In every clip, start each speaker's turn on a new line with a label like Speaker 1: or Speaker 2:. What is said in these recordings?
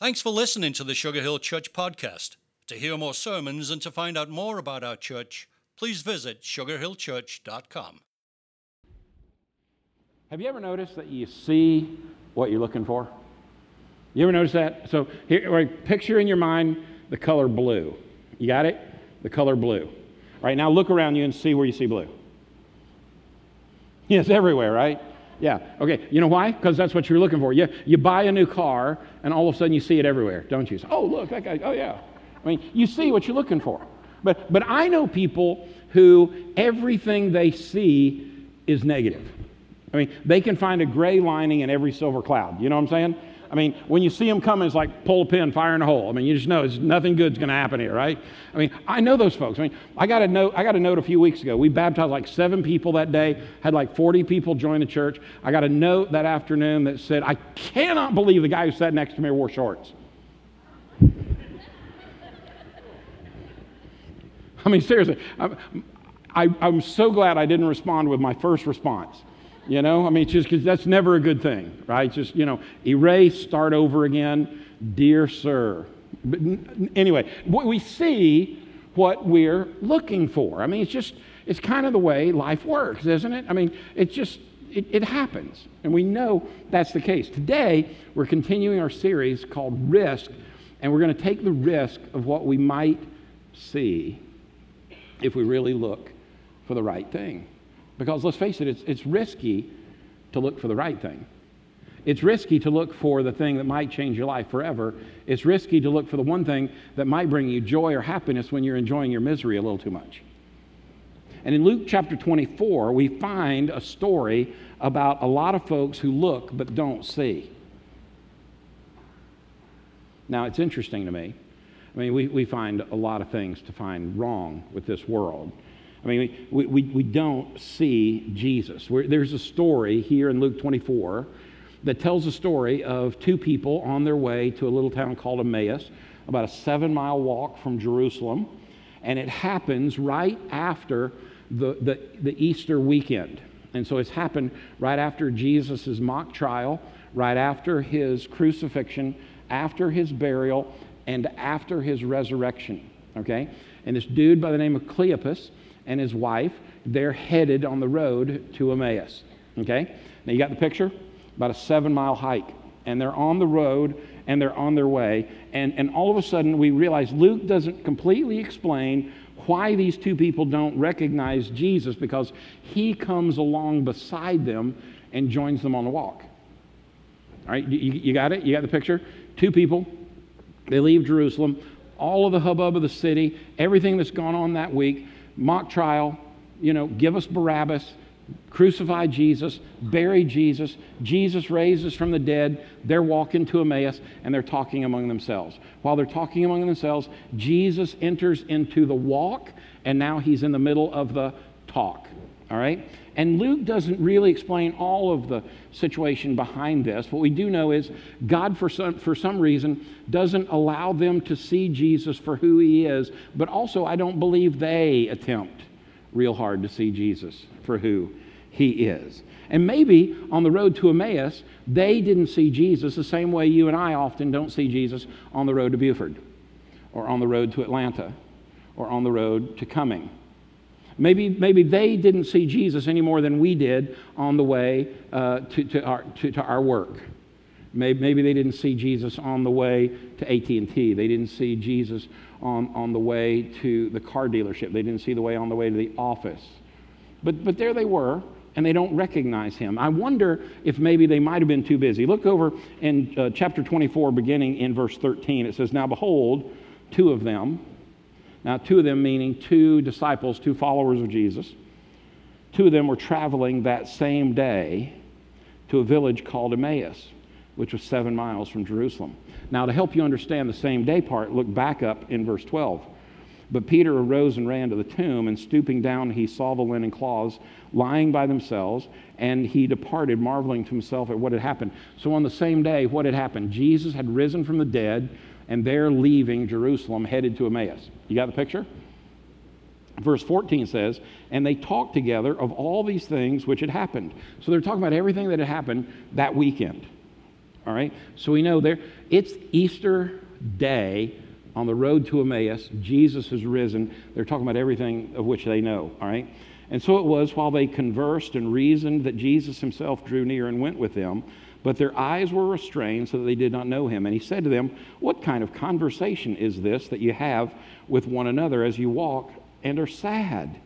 Speaker 1: Thanks for listening to the Sugar Hill Church podcast. To hear more sermons and to find out more about our church, please visit sugarhillchurch.com.
Speaker 2: Have you ever noticed that you see what you're looking for? You ever notice that? So here, picture in your mind the color blue. You got it? The color blue. All right, now look around you and see where you see blue. Yes, everywhere, right? Yeah. Okay. You know why? Because that's what you're looking for. You, you buy a new car, and all of a sudden you see it everywhere, don't you? Oh, look, that guy. Oh, yeah. I mean, you see what you're looking for. But, but I know people who everything they see is negative. I mean, they can find a gray lining in every silver cloud. You know what I'm saying? I mean, when you see them coming, it's like pull a pin, fire in a hole. I mean, you just know it's nothing good's going to happen here, right? I mean, I know those folks. I mean, I got a note. I got a note a few weeks ago. We baptized like seven people that day. Had like 40 people join the church. I got a note that afternoon that said, "I cannot believe the guy who sat next to me wore shorts." I mean, seriously, I, I, I'm so glad I didn't respond with my first response. You know, I mean, just because that's never a good thing, right? Just, you know, erase, start over again. Dear sir. But anyway, we see what we're looking for. I mean, it's just, it's kind of the way life works, isn't it? I mean, it just, it, it happens. And we know that's the case. Today, we're continuing our series called Risk, and we're going to take the risk of what we might see if we really look for the right thing. Because let's face it, it's, it's risky to look for the right thing. It's risky to look for the thing that might change your life forever. It's risky to look for the one thing that might bring you joy or happiness when you're enjoying your misery a little too much. And in Luke chapter 24, we find a story about a lot of folks who look but don't see. Now, it's interesting to me. I mean, we, we find a lot of things to find wrong with this world. I mean, we, we, we don't see Jesus. We're, there's a story here in Luke 24 that tells a story of two people on their way to a little town called Emmaus, about a seven mile walk from Jerusalem. And it happens right after the, the, the Easter weekend. And so it's happened right after Jesus' mock trial, right after his crucifixion, after his burial, and after his resurrection. Okay? And this dude by the name of Cleopas and his wife, they're headed on the road to Emmaus. Okay? Now you got the picture? About a seven mile hike. And they're on the road and they're on their way. And, and all of a sudden, we realize Luke doesn't completely explain why these two people don't recognize Jesus because he comes along beside them and joins them on the walk. All right, you, you got it? You got the picture? Two people, they leave Jerusalem, all of the hubbub of the city, everything that's gone on that week mock trial, you know, give us Barabbas, crucify Jesus, bury Jesus, Jesus raises from the dead. They're walking to Emmaus and they're talking among themselves. While they're talking among themselves, Jesus enters into the walk and now he's in the middle of the talk. All right? And Luke doesn't really explain all of the situation behind this. What we do know is God, for some, for some reason, doesn't allow them to see Jesus for who he is, but also I don't believe they attempt real hard to see Jesus for who he is. And maybe on the road to Emmaus, they didn't see Jesus the same way you and I often don't see Jesus on the road to Buford, or on the road to Atlanta, or on the road to Cumming. Maybe, maybe they didn't see Jesus any more than we did on the way uh, to, to, our, to, to our work. Maybe, maybe they didn't see Jesus on the way to AT&T. They didn't see Jesus on, on the way to the car dealership. They didn't see the way on the way to the office. But, but there they were, and they don't recognize him. I wonder if maybe they might have been too busy. Look over in uh, chapter 24, beginning in verse 13. It says, Now behold, two of them, now, two of them meaning two disciples, two followers of Jesus. Two of them were traveling that same day to a village called Emmaus, which was seven miles from Jerusalem. Now, to help you understand the same day part, look back up in verse 12. But Peter arose and ran to the tomb, and stooping down, he saw the linen cloths lying by themselves, and he departed, marveling to himself at what had happened. So, on the same day, what had happened? Jesus had risen from the dead and they're leaving Jerusalem headed to Emmaus. You got the picture? Verse 14 says, And they talked together of all these things which had happened. So they're talking about everything that had happened that weekend. All right? So we know there, it's Easter day on the road to Emmaus. Jesus has risen. They're talking about everything of which they know. All right? And so it was while they conversed and reasoned that Jesus himself drew near and went with them. But their eyes were restrained so that they did not know him. And he said to them, What kind of conversation is this that you have with one another as you walk and are sad?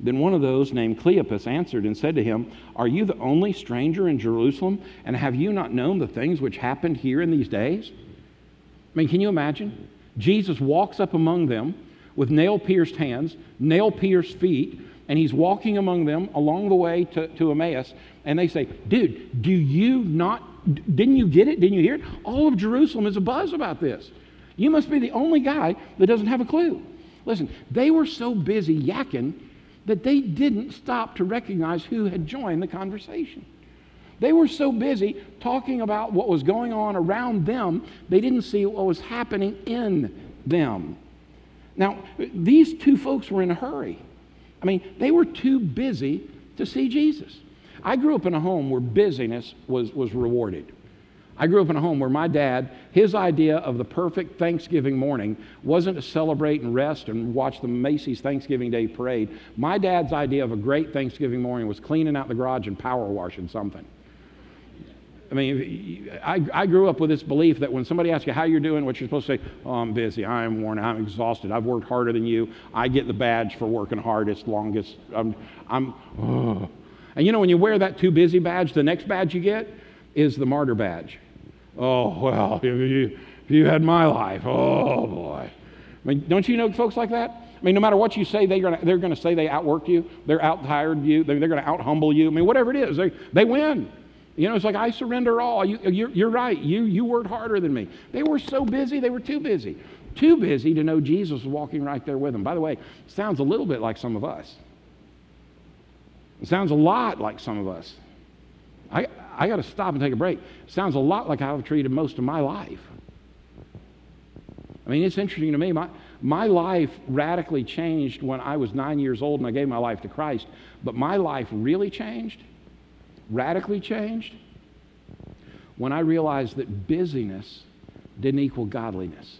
Speaker 2: Then one of those named Cleopas answered and said to him, Are you the only stranger in Jerusalem? And have you not known the things which happened here in these days? I mean, can you imagine? Jesus walks up among them with nail pierced hands, nail pierced feet, and he's walking among them along the way to, to Emmaus. And they say, Dude, do you not, didn't you get it? Didn't you hear it? All of Jerusalem is abuzz about this. You must be the only guy that doesn't have a clue. Listen, they were so busy yakking that they didn't stop to recognize who had joined the conversation. They were so busy talking about what was going on around them, they didn't see what was happening in them. Now, these two folks were in a hurry. I mean, they were too busy to see Jesus. I grew up in a home where busyness was, was rewarded. I grew up in a home where my dad, his idea of the perfect Thanksgiving morning wasn't to celebrate and rest and watch the Macy's Thanksgiving Day parade. My dad's idea of a great Thanksgiving morning was cleaning out the garage and power washing something. I mean, I, I grew up with this belief that when somebody asks you how you're doing, what you're supposed to say, oh, I'm busy, I'm worn out, I'm exhausted, I've worked harder than you, I get the badge for working hardest, longest, I'm, I'm. And you know, when you wear that too busy badge, the next badge you get is the martyr badge. Oh, well, if you, if you had my life, oh boy. I mean, don't you know folks like that? I mean, no matter what you say, they're going to they're gonna say they outworked you, they're out tired you, they're, they're going to out humble you. I mean, whatever it is, they, they win. You know, it's like, I surrender all. You, you're, you're right. You, you worked harder than me. They were so busy, they were too busy. Too busy to know Jesus was walking right there with them. By the way, sounds a little bit like some of us. It sounds a lot like some of us. I, I got to stop and take a break. It sounds a lot like how I've treated most of my life. I mean, it's interesting to me. My, my life radically changed when I was nine years old and I gave my life to Christ. But my life really changed, radically changed, when I realized that busyness didn't equal godliness.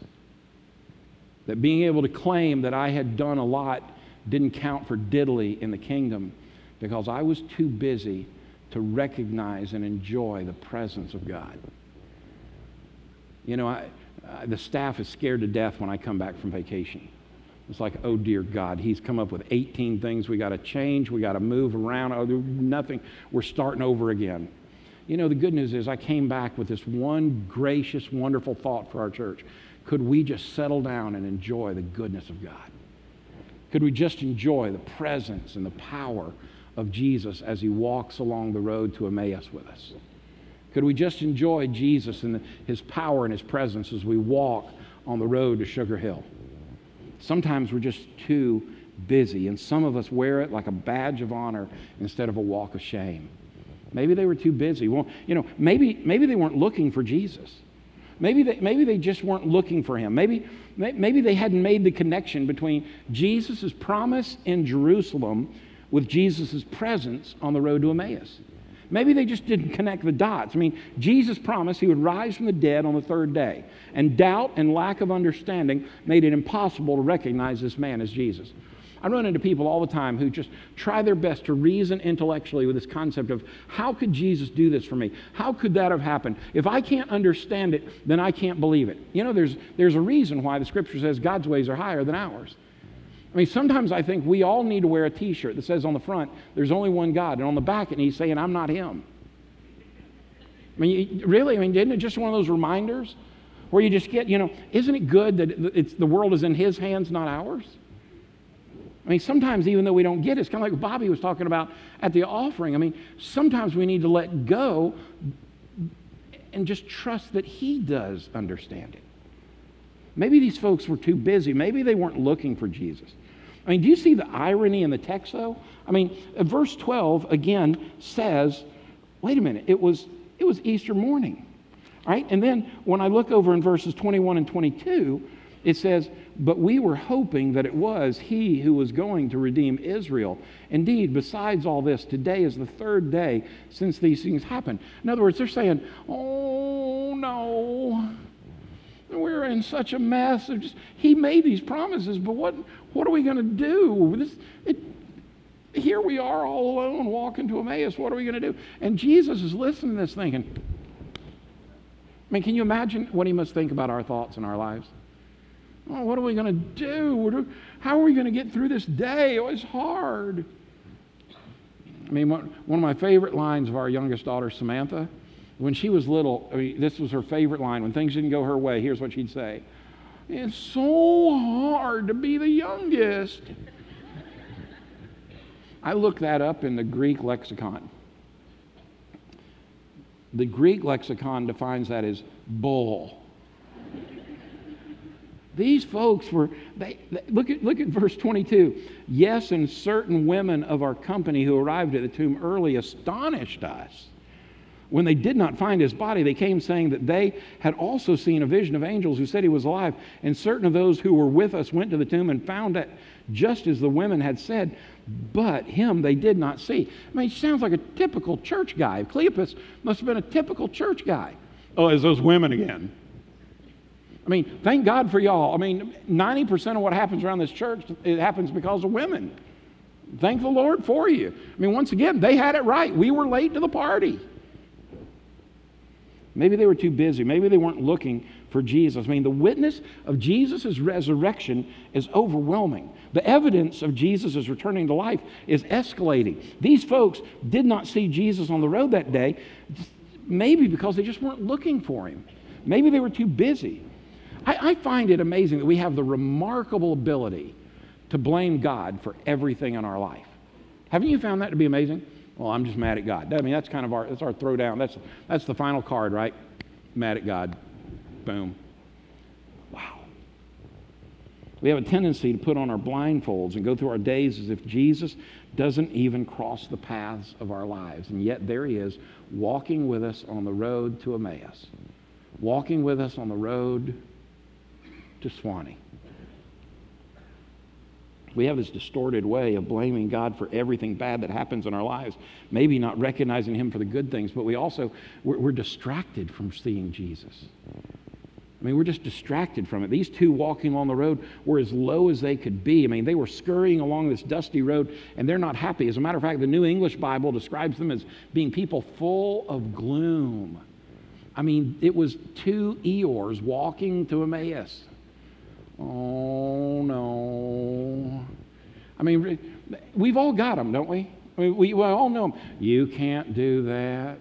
Speaker 2: That being able to claim that I had done a lot didn't count for diddly in the kingdom because I was too busy to recognize and enjoy the presence of God. You know, I, uh, the staff is scared to death when I come back from vacation. It's like, oh dear God, he's come up with 18 things we got to change, we got to move around, oh, nothing. We're starting over again. You know, the good news is I came back with this one gracious, wonderful thought for our church. Could we just settle down and enjoy the goodness of God? Could we just enjoy the presence and the power of Jesus as he walks along the road to Emmaus with us? Could we just enjoy Jesus and his power and his presence as we walk on the road to Sugar Hill? Sometimes we're just too busy, and some of us wear it like a badge of honor instead of a walk of shame. Maybe they were too busy. Well, you know, maybe, maybe they weren't looking for Jesus. Maybe they, maybe they just weren't looking for him. Maybe, maybe they hadn't made the connection between Jesus' promise in Jerusalem with Jesus' presence on the road to Emmaus. Maybe they just didn't connect the dots. I mean, Jesus promised he would rise from the dead on the third day, and doubt and lack of understanding made it impossible to recognize this man as Jesus. I run into people all the time who just try their best to reason intellectually with this concept of how could Jesus do this for me? How could that have happened? If I can't understand it, then I can't believe it. You know, there's, there's a reason why the scripture says God's ways are higher than ours. I mean, sometimes I think we all need to wear a t shirt that says on the front, there's only one God, and on the back and he's saying, I'm not Him. I mean, really, I mean, isn't it just one of those reminders where you just get, you know, isn't it good that it's, the world is in His hands, not ours? I mean, sometimes even though we don't get it, it's kind of like Bobby was talking about at the offering. I mean, sometimes we need to let go and just trust that He does understand it. Maybe these folks were too busy. Maybe they weren't looking for Jesus. I mean, do you see the irony in the text, though? I mean, verse 12 again says, wait a minute, it was, it was Easter morning, right? And then when I look over in verses 21 and 22, It says, But we were hoping that it was he who was going to redeem Israel. Indeed, besides all this, today is the third day since these things happened. In other words, they're saying, Oh, no. We're in such a mess. of Just, he made these promises, but what, what are we going to do? This, it, here we are all alone walking to Emmaus. What are we going to do? And Jesus is listening to this thinking, I mean, can you imagine what he must think about our thoughts and our lives? Oh, what are we going to do? How are we going to get through this day? Oh, it's hard. I mean, one of my favorite lines of our youngest daughter, Samantha, when she was little, I mean, this was her favorite line. When things didn't go her way, here's what she'd say It's so hard to be the youngest. I looked that up in the Greek lexicon. The Greek lexicon defines that as bull. These folks were, they, they, look, at, look at verse 22. Yes, and certain women of our company who arrived at the tomb early astonished us. When they did not find his body, they came saying that they had also seen a vision of angels who said he was alive. And certain of those who were with us went to the tomb and found it just as the women had said, but him they did not see. I mean, he sounds like a typical church guy. Cleopas must have been a typical church guy. Oh, as those women again. I mean, thank God for y'all. I mean, 90% of what happens around this church, it happens because of women. Thank the Lord for you. I mean, once again, they had it right. We were late to the party. Maybe they were too busy. Maybe they weren't looking for Jesus. I mean, the witness of Jesus' resurrection is overwhelming. The evidence of Jesus' returning to life is escalating. These folks did not see Jesus on the road that day, maybe because they just weren't looking for him. Maybe they were too busy. I, I find it amazing that we have the remarkable ability to blame God for everything in our life. Haven't you found that to be amazing? Well, I'm just mad at God. I mean, that's kind of our that's our throwdown. That's that's the final card, right? Mad at God. Boom. Wow. We have a tendency to put on our blindfolds and go through our days as if Jesus doesn't even cross the paths of our lives. And yet there he is, walking with us on the road to Emmaus, walking with us on the road to Suwanee. We have this distorted way of blaming God for everything bad that happens in our lives. Maybe not recognizing Him for the good things, but we also, we're, we're distracted from seeing Jesus. I mean, we're just distracted from it. These two walking along the road were as low as they could be. I mean, they were scurrying along this dusty road and they're not happy. As a matter of fact, the New English Bible describes them as being people full of gloom. I mean, it was two Eeyores walking to Emmaus. Oh, no. I mean, we've all got them, don't we? I mean, we, we all know them. You can't do that.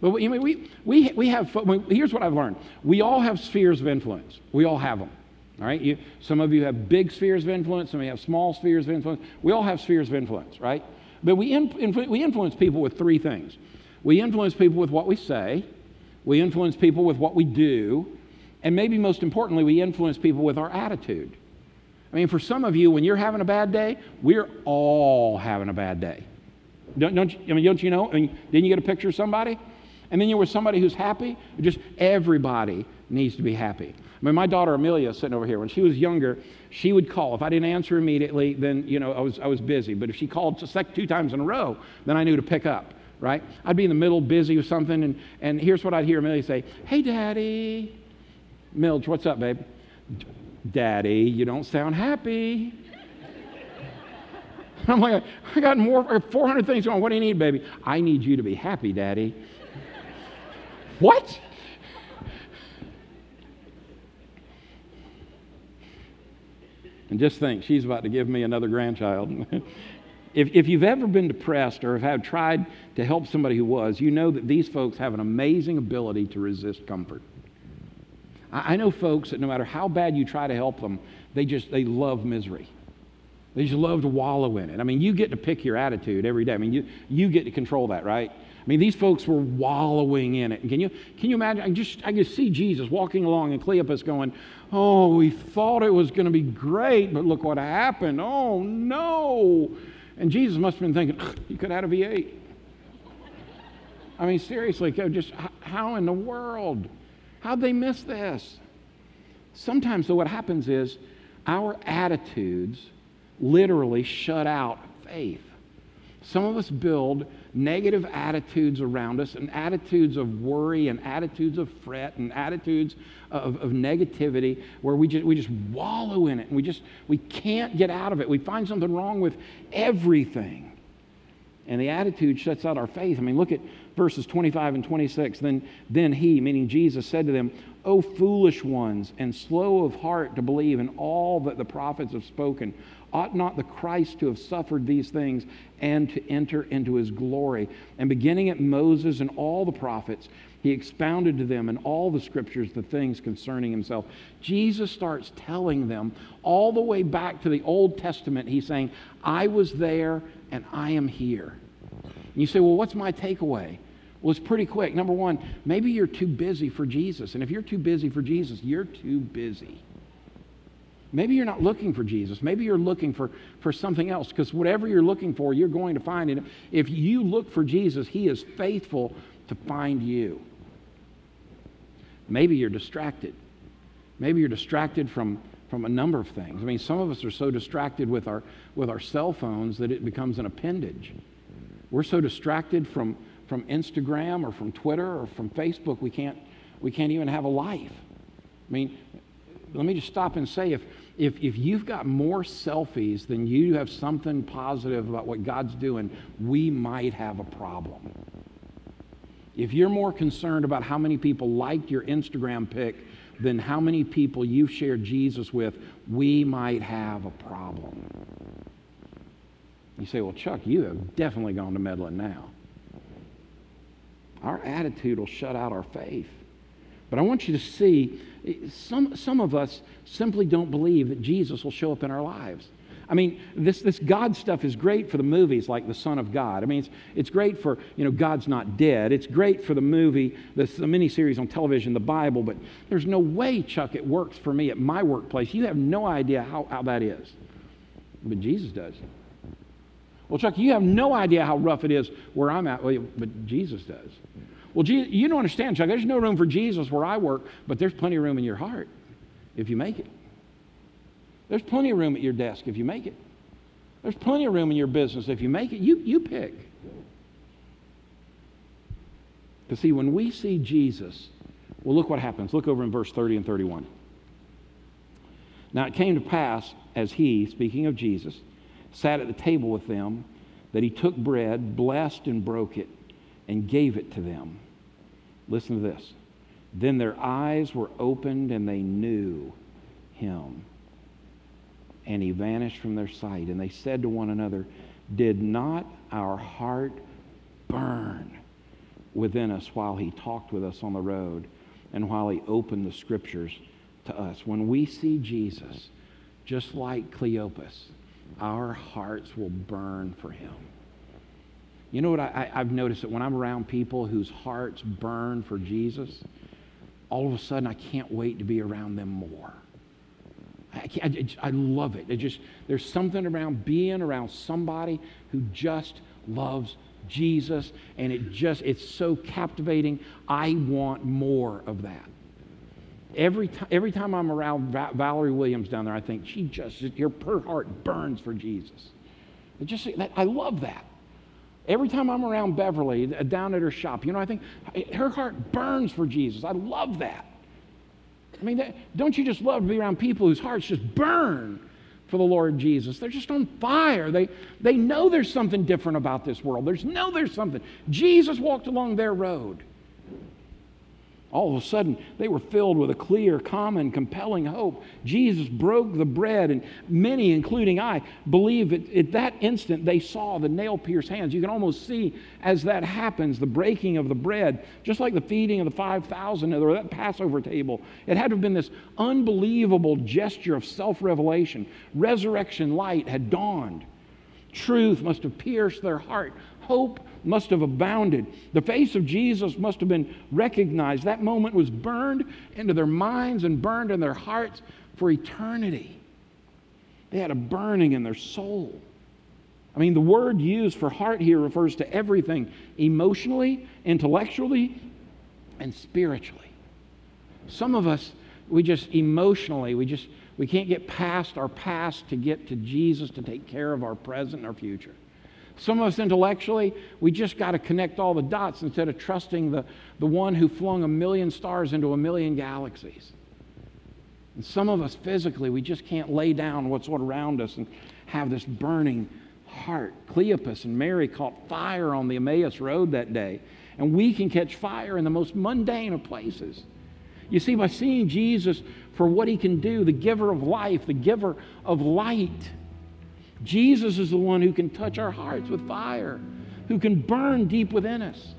Speaker 2: But we, we, we, we have, here's what I've learned. We all have spheres of influence. We all have them. All right? You, some of you have big spheres of influence, some of you have small spheres of influence. We all have spheres of influence, right? But we, influ- we influence people with three things. We influence people with what we say, we influence people with what we do, and maybe most importantly, we influence people with our attitude. I mean, for some of you, when you're having a bad day, we're all having a bad day. Don't, don't you, I mean, don't you know? I mean, didn't you get a picture of somebody? And then you're with somebody who's happy. Just everybody needs to be happy. I mean, my daughter Amelia sitting over here. When she was younger, she would call. If I didn't answer immediately, then you know I was I was busy. But if she called two times in a row, then I knew to pick up. Right? I'd be in the middle, busy with something, and and here's what I'd hear Amelia say: "Hey, Daddy." Milge, what's up, babe? Daddy, you don't sound happy. I'm like, I got more, 400 things going. What do you need, baby? I need you to be happy, Daddy. what? And just think, she's about to give me another grandchild. if, if you've ever been depressed or have tried to help somebody who was, you know that these folks have an amazing ability to resist comfort. I know folks that no matter how bad you try to help them, they just they love misery. They just love to wallow in it. I mean, you get to pick your attitude every day. I mean, you, you get to control that, right? I mean, these folks were wallowing in it. Can you, can you imagine? I just I can see Jesus walking along and Cleopas going, Oh, we thought it was going to be great, but look what happened. Oh, no. And Jesus must have been thinking, You could have had a V8. I mean, seriously, just how in the world? How'd they miss this? Sometimes, though, what happens is our attitudes literally shut out faith. Some of us build negative attitudes around us and attitudes of worry and attitudes of fret and attitudes of, of negativity where we just, we just wallow in it and we just we can't get out of it. We find something wrong with everything. And the attitude shuts out our faith. I mean, look at verses 25 and 26. Then, then he, meaning Jesus, said to them, O foolish ones, and slow of heart to believe in all that the prophets have spoken. Ought not the Christ to have suffered these things and to enter into his glory? And beginning at Moses and all the prophets, he expounded to them in all the scriptures the things concerning himself. Jesus starts telling them all the way back to the Old Testament. He's saying, I was there and I am here. And you say, well, what's my takeaway? Well, it's pretty quick. Number one, maybe you're too busy for Jesus. And if you're too busy for Jesus, you're too busy. Maybe you're not looking for Jesus. Maybe you're looking for, for something else because whatever you're looking for, you're going to find it. If you look for Jesus, He is faithful to find you. Maybe you're distracted. Maybe you're distracted from, from a number of things. I mean, some of us are so distracted with our, with our cell phones that it becomes an appendage. We're so distracted from, from Instagram or from Twitter or from Facebook, we can't, we can't even have a life. I mean, let me just stop and say if, if, if you've got more selfies than you have something positive about what God's doing, we might have a problem. If you're more concerned about how many people liked your Instagram pic than how many people you've shared Jesus with, we might have a problem. You say, well, Chuck, you have definitely gone to meddling now. Our attitude will shut out our faith. But I want you to see some, some of us simply don't believe that Jesus will show up in our lives. I mean, this, this God stuff is great for the movies like The Son of God. I mean, it's, it's great for, you know, God's Not Dead. It's great for the movie, the, the miniseries on television, the Bible, but there's no way, Chuck, it works for me at my workplace. You have no idea how, how that is. But Jesus does. Well, Chuck, you have no idea how rough it is where I'm at, well, but Jesus does. Well, you don't understand, Chuck. There's no room for Jesus where I work, but there's plenty of room in your heart if you make it. There's plenty of room at your desk if you make it. There's plenty of room in your business if you make it. You, you pick. To see, when we see Jesus, well, look what happens. Look over in verse 30 and 31. Now it came to pass, as he, speaking of Jesus, sat at the table with them, that he took bread, blessed and broke it, and gave it to them. Listen to this. Then their eyes were opened and they knew him and he vanished from their sight. And they said to one another, Did not our heart burn within us while he talked with us on the road and while he opened the scriptures to us? When we see Jesus, just like Cleopas, our hearts will burn for him. You know what I, have noticed that when I'm around people whose hearts burn for Jesus, all of a sudden I can't wait to be around them more. I, I, I love it. It just there's something around being around somebody who just loves Jesus, and it just it's so captivating. I want more of that. Every time, every time I'm around Va- Valerie Williams down there, I think she just her, her heart burns for Jesus. Just I love that. Every time I'm around Beverly down at her shop, you know, I think her heart burns for Jesus. I love that. I mean, don't you just love to be around people whose hearts just burn for the Lord Jesus? They're just on fire. They, they know there's something different about this world. There's know there's something. Jesus walked along their road all of a sudden they were filled with a clear, common, compelling hope. Jesus broke the bread, and many, including I, believe at, at that instant they saw the nail pierced hands. You can almost see as that happens the breaking of the bread, just like the feeding of the 5,000 or that Passover table. It had to have been this unbelievable gesture of self revelation. Resurrection light had dawned. Truth must have pierced their heart. Hope must have abounded. The face of Jesus must have been recognized. That moment was burned into their minds and burned in their hearts for eternity. They had a burning in their soul. I mean, the word used for heart here refers to everything emotionally, intellectually, and spiritually. Some of us we just emotionally, we just, we can't get past our past to get to Jesus to take care of our present and our future. Some of us intellectually, we just got to connect all the dots instead of trusting the, the one who flung a million stars into a million galaxies. And some of us physically, we just can't lay down what's around us and have this burning heart. Cleopas and Mary caught fire on the Emmaus Road that day, and we can catch fire in the most mundane of places. You see, by seeing Jesus for what he can do, the giver of life, the giver of light, Jesus is the one who can touch our hearts with fire, who can burn deep within us.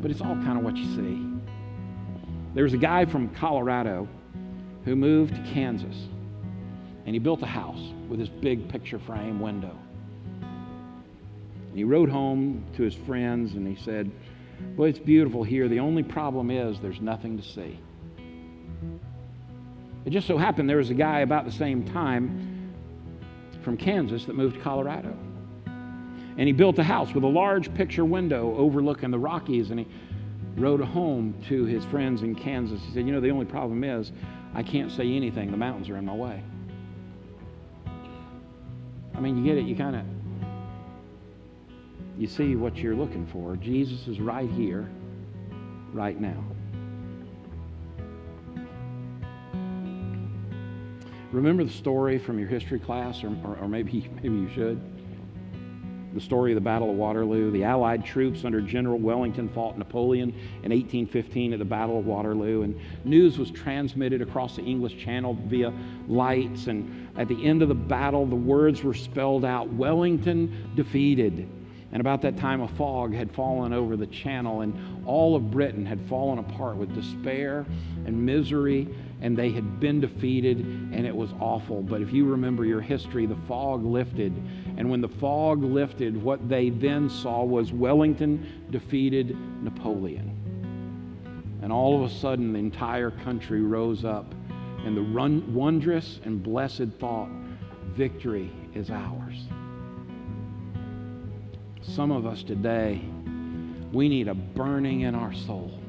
Speaker 2: But it's all kind of what you see. There's a guy from Colorado who moved to Kansas, and he built a house with this big picture frame window. And he wrote home to his friends and he said, Boy, it's beautiful here. The only problem is there's nothing to see. It just so happened there was a guy about the same time from Kansas that moved to Colorado. And he built a house with a large picture window overlooking the Rockies. And he wrote home to his friends in Kansas. He said, You know, the only problem is I can't say anything. The mountains are in my way. I mean, you get it. You kind of you see what you're looking for. Jesus is right here, right now. Remember the story from your history class, or, or, or, maybe, maybe you should? The story of the Battle of Waterloo. The Allied troops under General Wellington fought Napoleon in 1815 at the Battle of Waterloo, and news was transmitted across the English Channel via lights. And at the end of the battle, the words were spelled out Wellington defeated. And about that time, a fog had fallen over the channel, and all of Britain had fallen apart with despair and misery, and they had been defeated, and it was awful. But if you remember your history, the fog lifted. And when the fog lifted, what they then saw was Wellington defeated Napoleon. And all of a sudden, the entire country rose up, and the run- wondrous and blessed thought victory is ours. Some of us today, we need a burning in our soul.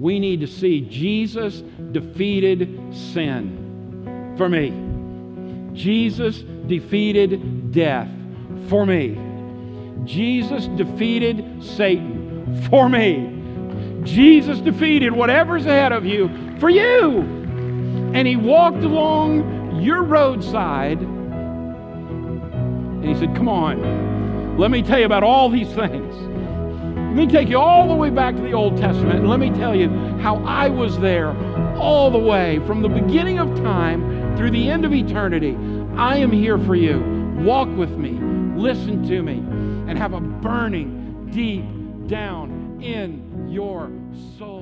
Speaker 2: We need to see Jesus defeated sin for me. Jesus defeated death for me. Jesus defeated Satan for me. Jesus defeated whatever's ahead of you for you. And he walked along your roadside and he said, Come on. Let me tell you about all these things. Let me take you all the way back to the Old Testament and let me tell you how I was there all the way from the beginning of time through the end of eternity. I am here for you. Walk with me, listen to me, and have a burning deep down in your soul.